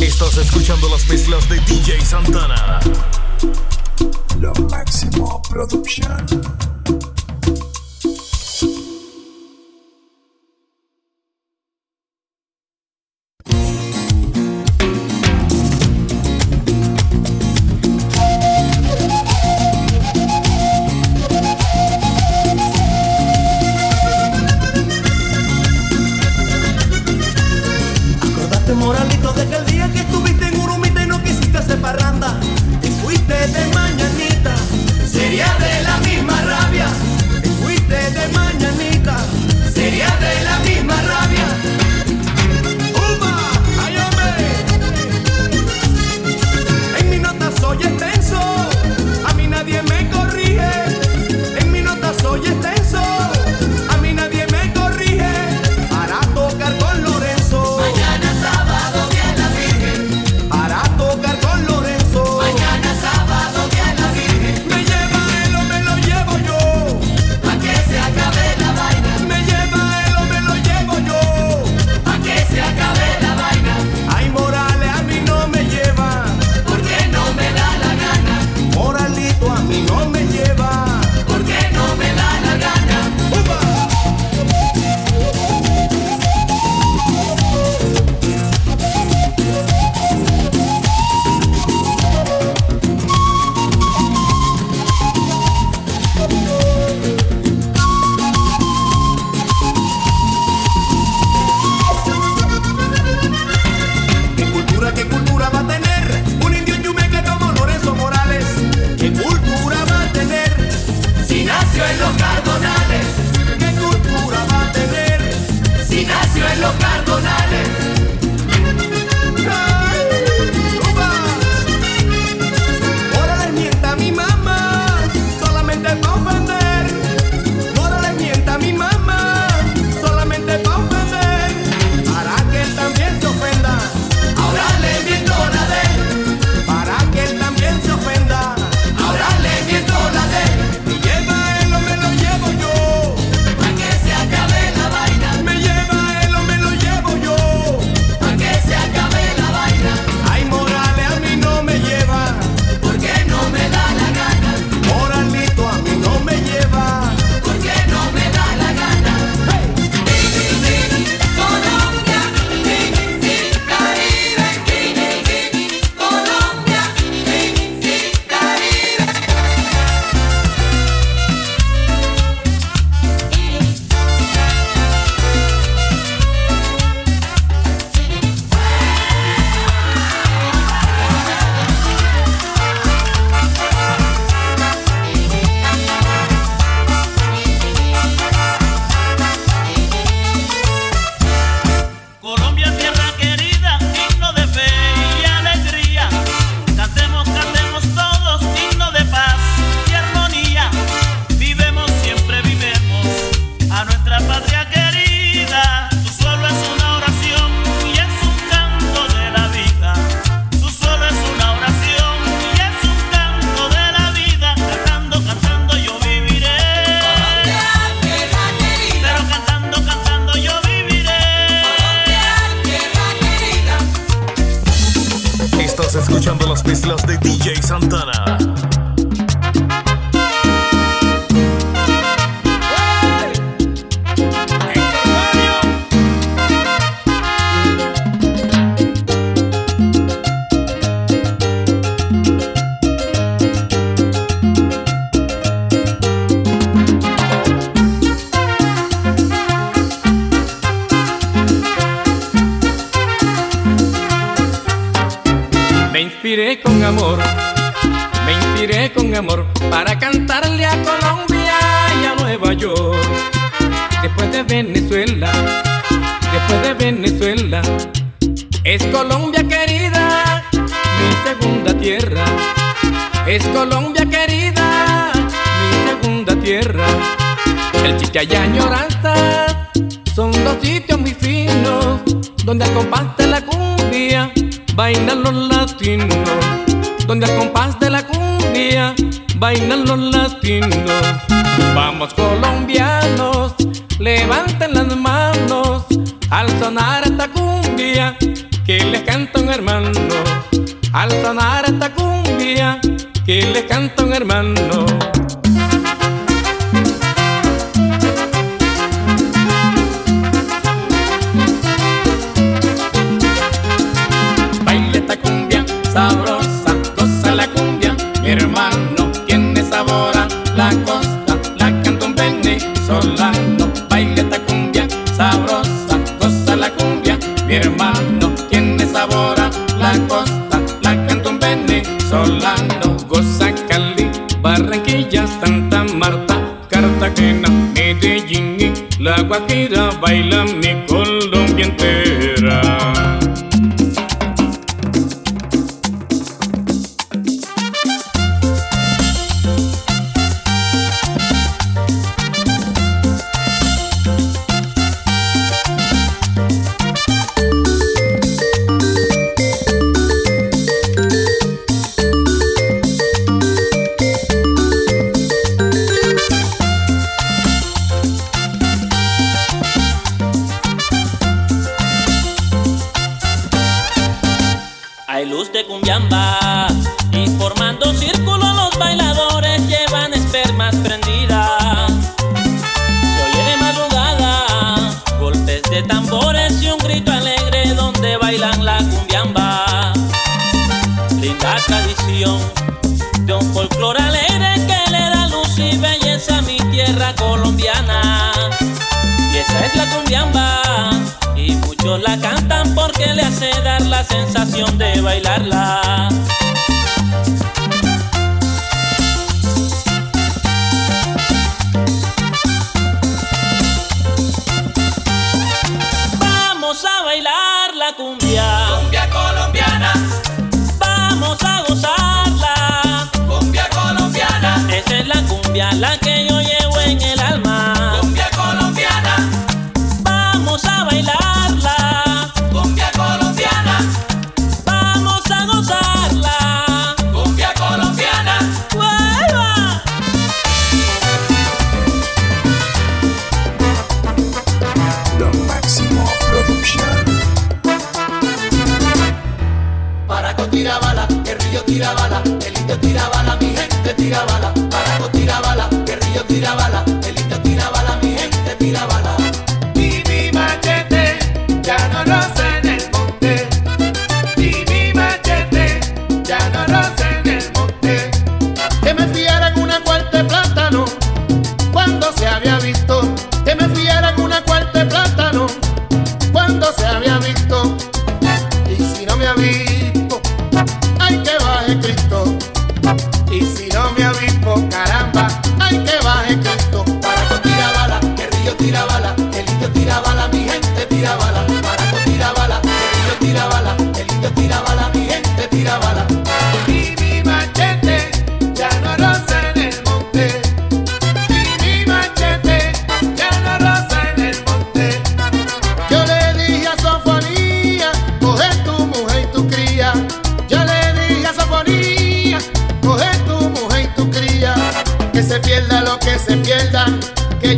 Estás escuchando las mezclas de DJ Santana. Lo máximo producción. amor, para cantarle a Colombia y a Nueva York. Después de Venezuela, después de Venezuela, es Colombia querida, mi segunda tierra. Es Colombia querida, mi segunda tierra. El Chichayá y son dos sitios muy finos donde acompaste la cumbia, bailan los latinos donde al compás de la cumbia bailan los latinos. Vamos colombianos, levanten las manos al sonar esta cumbia que les canta un hermano. Al sonar esta cumbia que les canta un hermano. Baila esta cumbia sabrosa. venezolano, baila esta cumbia sabrosa, goza la cumbia, mi hermano, tiene sabor la costa, la canta un venezolano, goza Cali, Barranquilla, Santa Marta, Cartagena, Medellín y La Guajira, baila mi Colombia entera.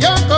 loco.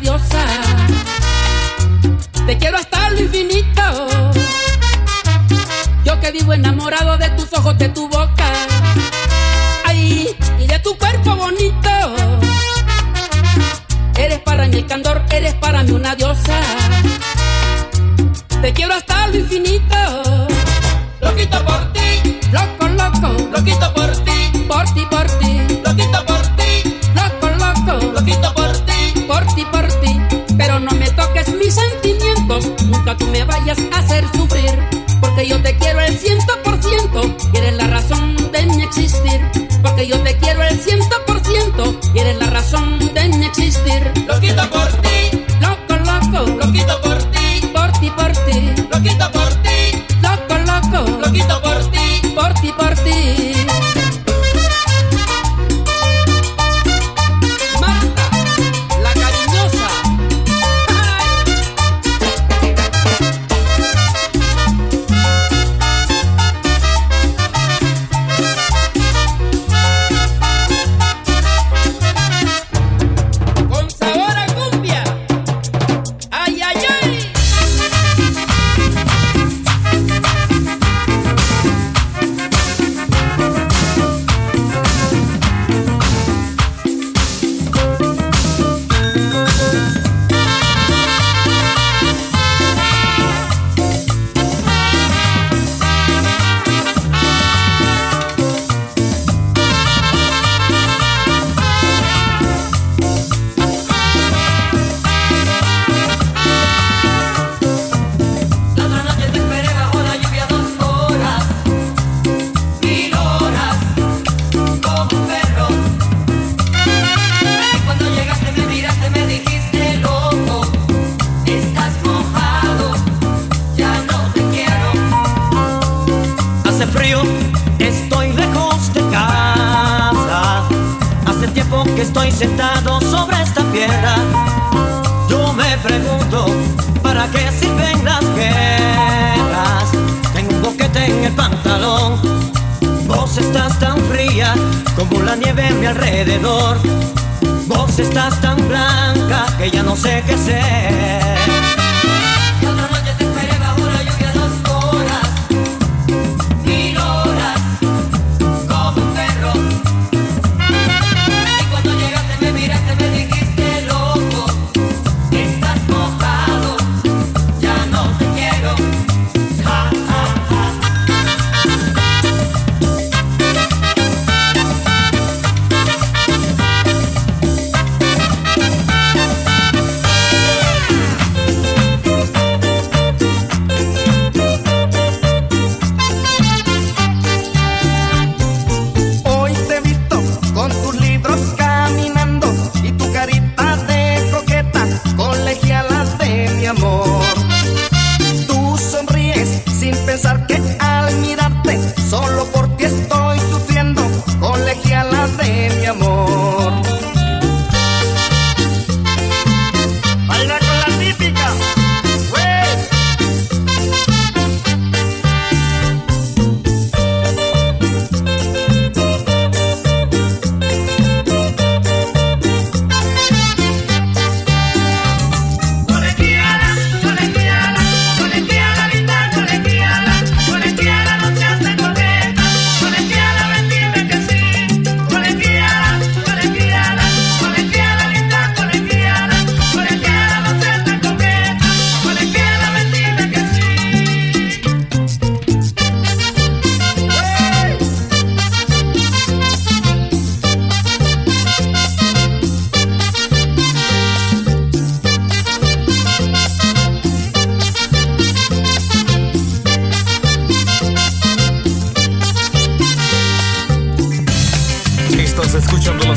diosa. Te quiero hasta lo infinito. Yo que vivo enamorado de tus ojos, de tu boca. Ay, y de tu cuerpo bonito. Eres para mí el candor, eres para mí una diosa. Te quiero hasta lo infinito. Loquito por ti, loco, loco. Loquito por ti, por ti, por ti tú me vayas a hacer sufrir, porque yo te quiero el ciento por ciento y eres la razón de mi existir, porque yo te quiero el ciento por ciento y eres la razón de mi existir. Lo quito por ti.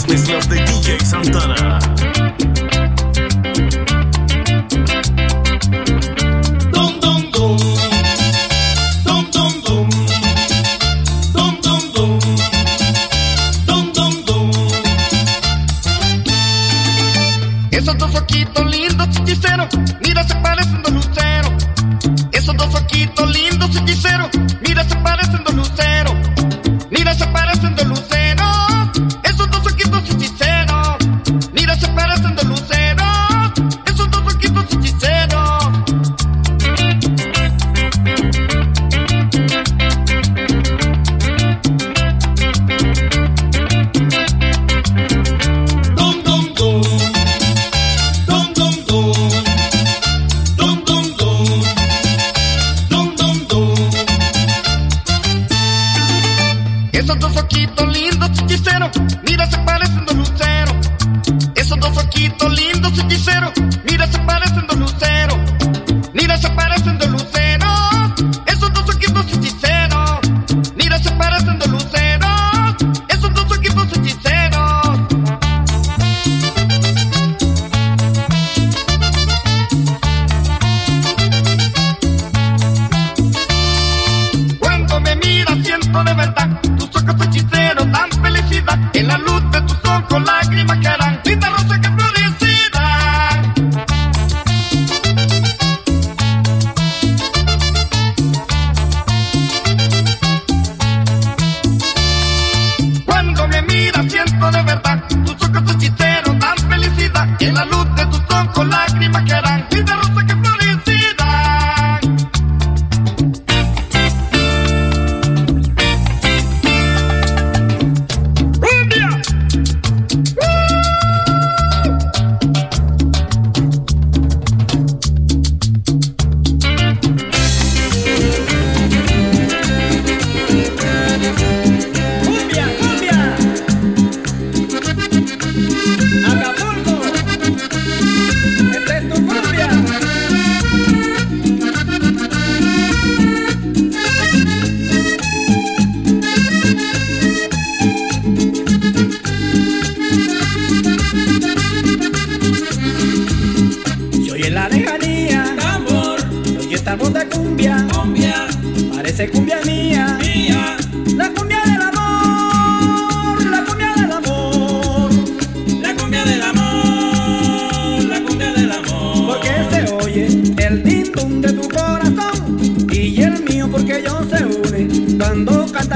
las mezclas de DJ Santana.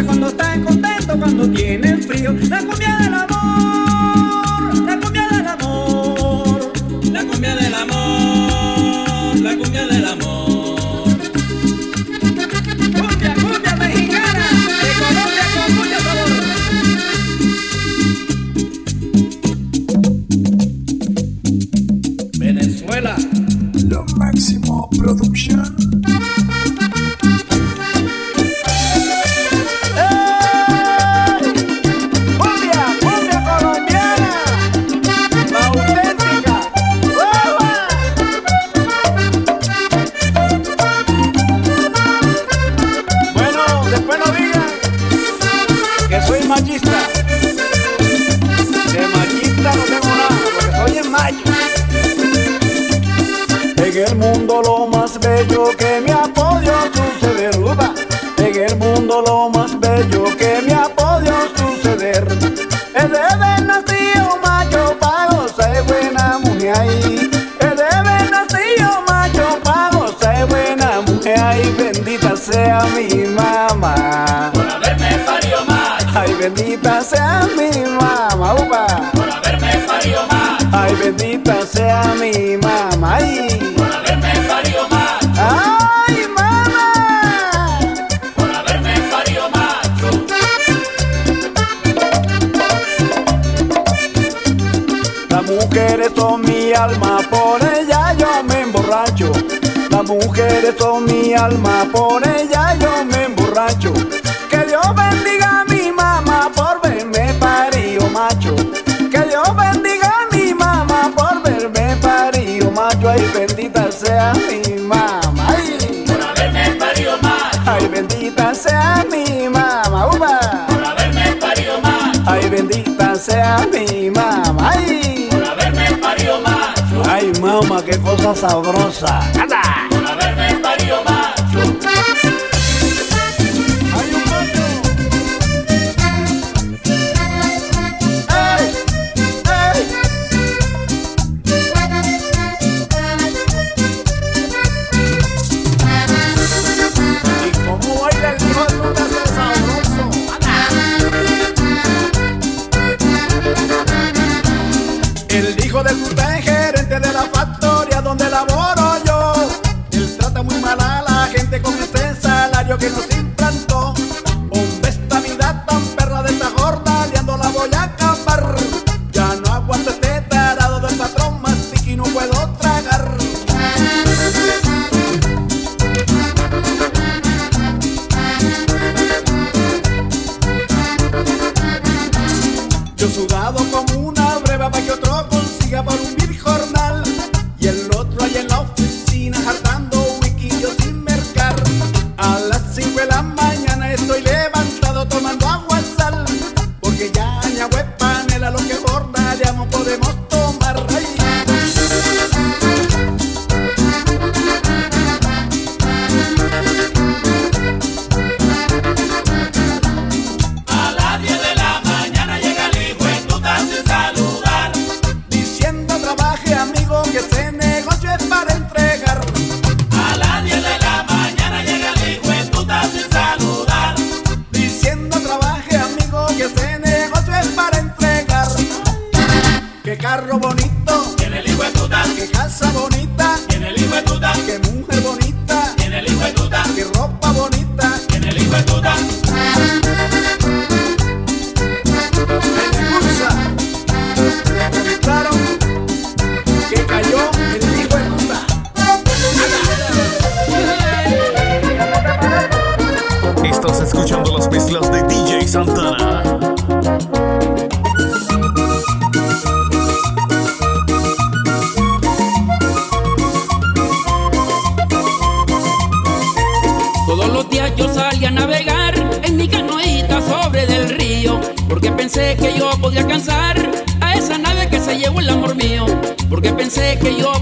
cuando mi mamá. Por haberme parido más. Ay, bendita sea mi mamá, upa. Por haberme parido más. Ay, bendita sea mi mamá. Ay. Por haberme parido más. Ay, mamá. Por haberme parido más. Las mujeres son mi alma. Por mujer es toda mi alma, por ella yo me emborracho. Que Dios bendiga a mi mamá por verme parido macho. Que Dios bendiga a mi mamá por verme parido macho. Ay, bendita sea mi mamá. Ay, por haberme parido macho. Ay, bendita sea mi mamá. Uba. Por haberme parido macho. Ay, bendita sea mi mamá. Ay, por haberme parido macho. Ay, mamá, qué cosa sabrosa. ¡Anda!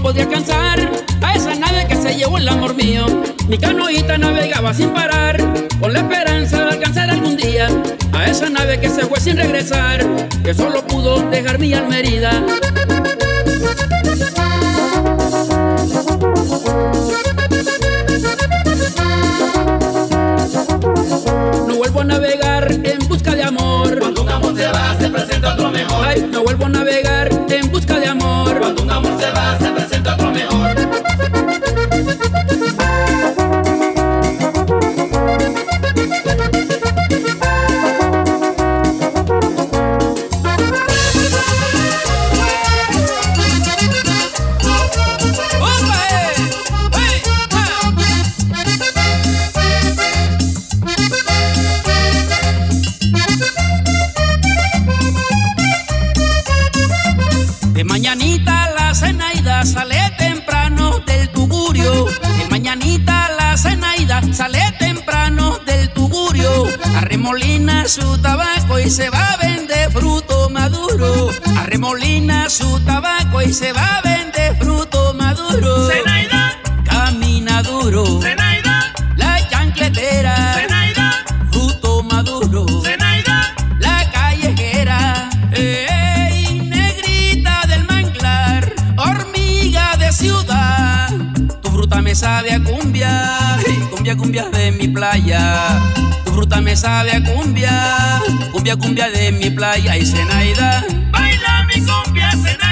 podía alcanzar a esa nave que se llevó el amor mío. Mi canoita navegaba sin parar, con la esperanza de alcanzar algún día a esa nave que se fue sin regresar, que solo pudo dejar mi almerida. De mañanita la cenaida sale temprano del tugurio. De mañanita la Zenaida sale temprano del tugurio. Arremolina su tabaco y se va a vender fruto maduro. Arremolina su tabaco y se va a vender fruto maduro. cumbia, cumbia de mi playa. Tu fruta me sabe a cumbia, cumbia, cumbia de mi playa. Y Zenaida, baila mi cumbia, Zenaida.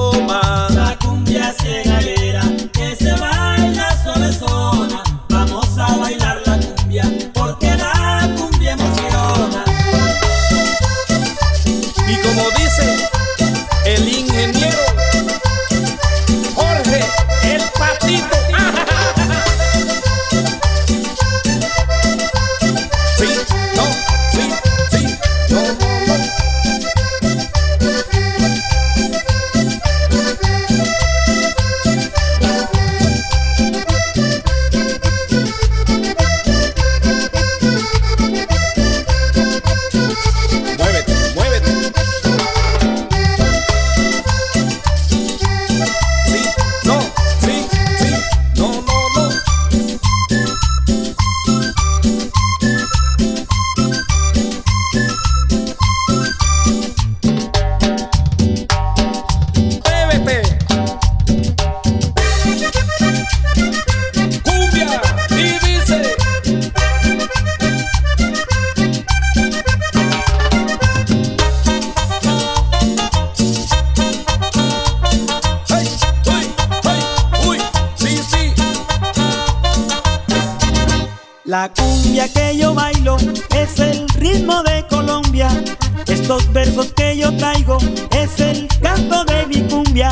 Paloma. La cumbia se Esos versos que yo traigo es el canto de mi cumbia.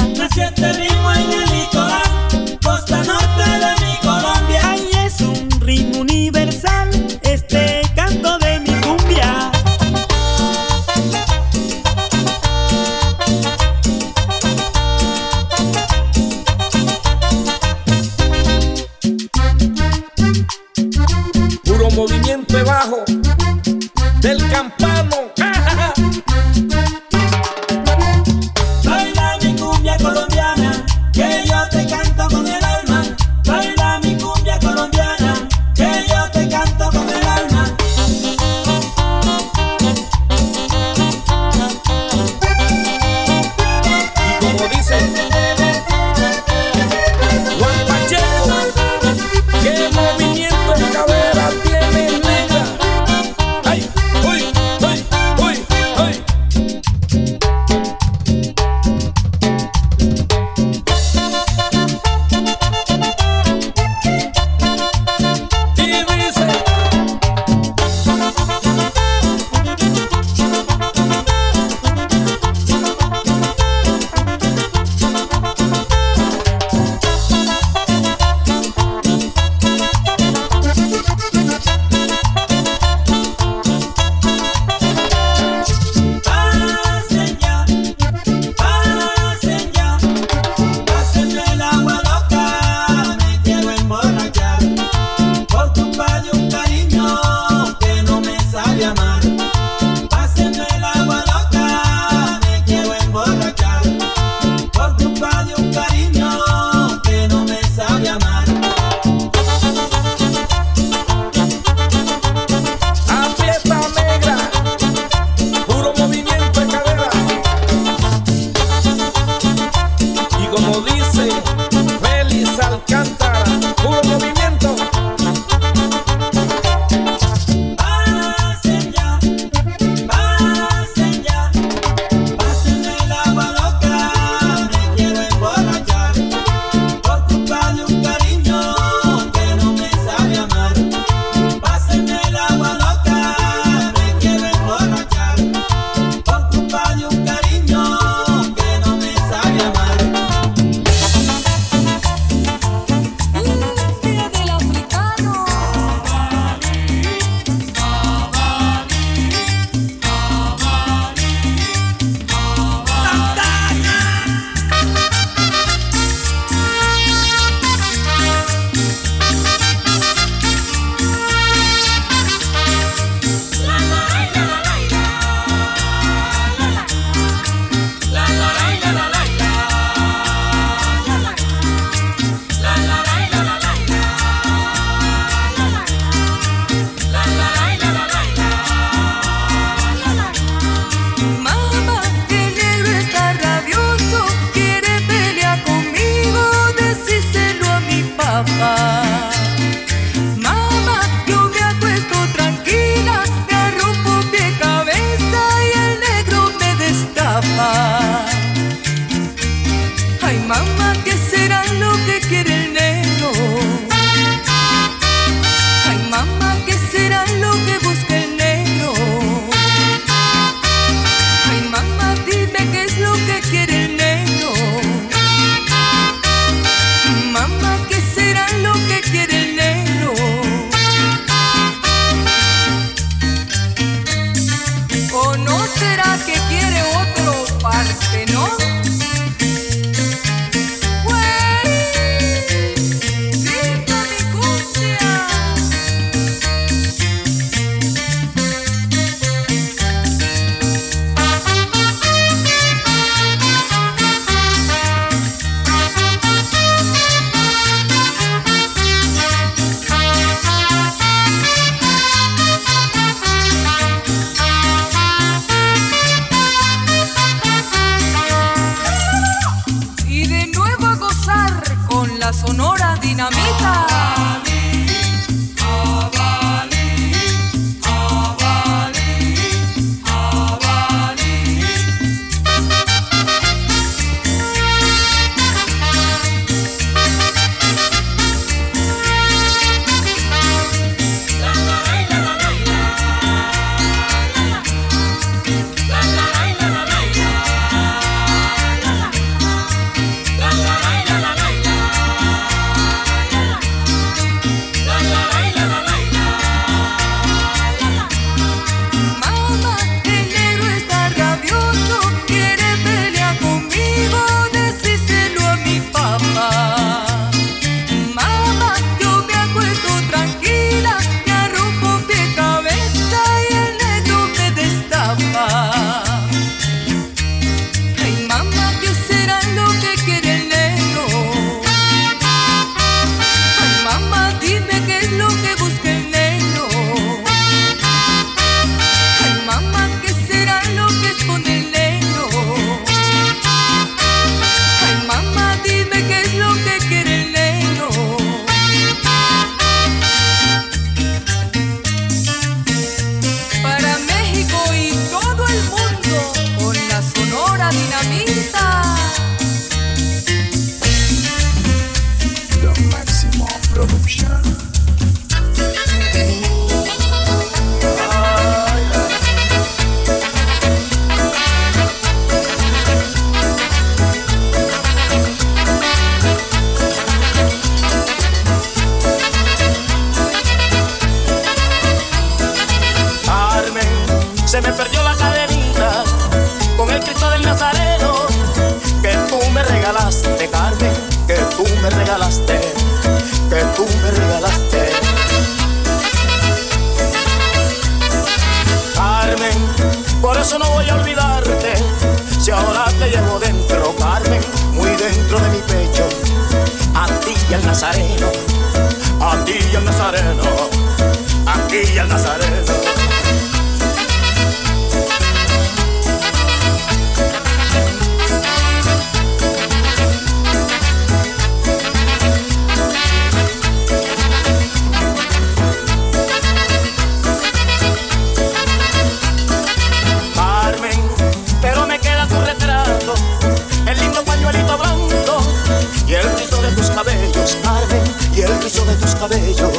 Cabellos,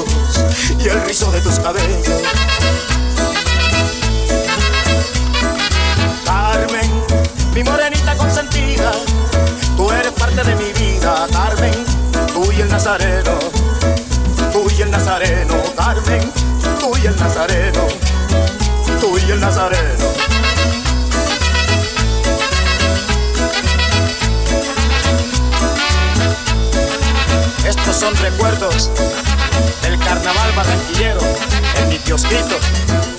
y el rizo de tus cabellos. Carmen, mi morenita consentida, tú eres parte de mi vida, Carmen, tú y el Nazareno, tú y el Nazareno, Carmen, tú y el Nazareno, tú y el Nazareno. Estos son recuerdos carnaval barranquillero en mi kiosquito.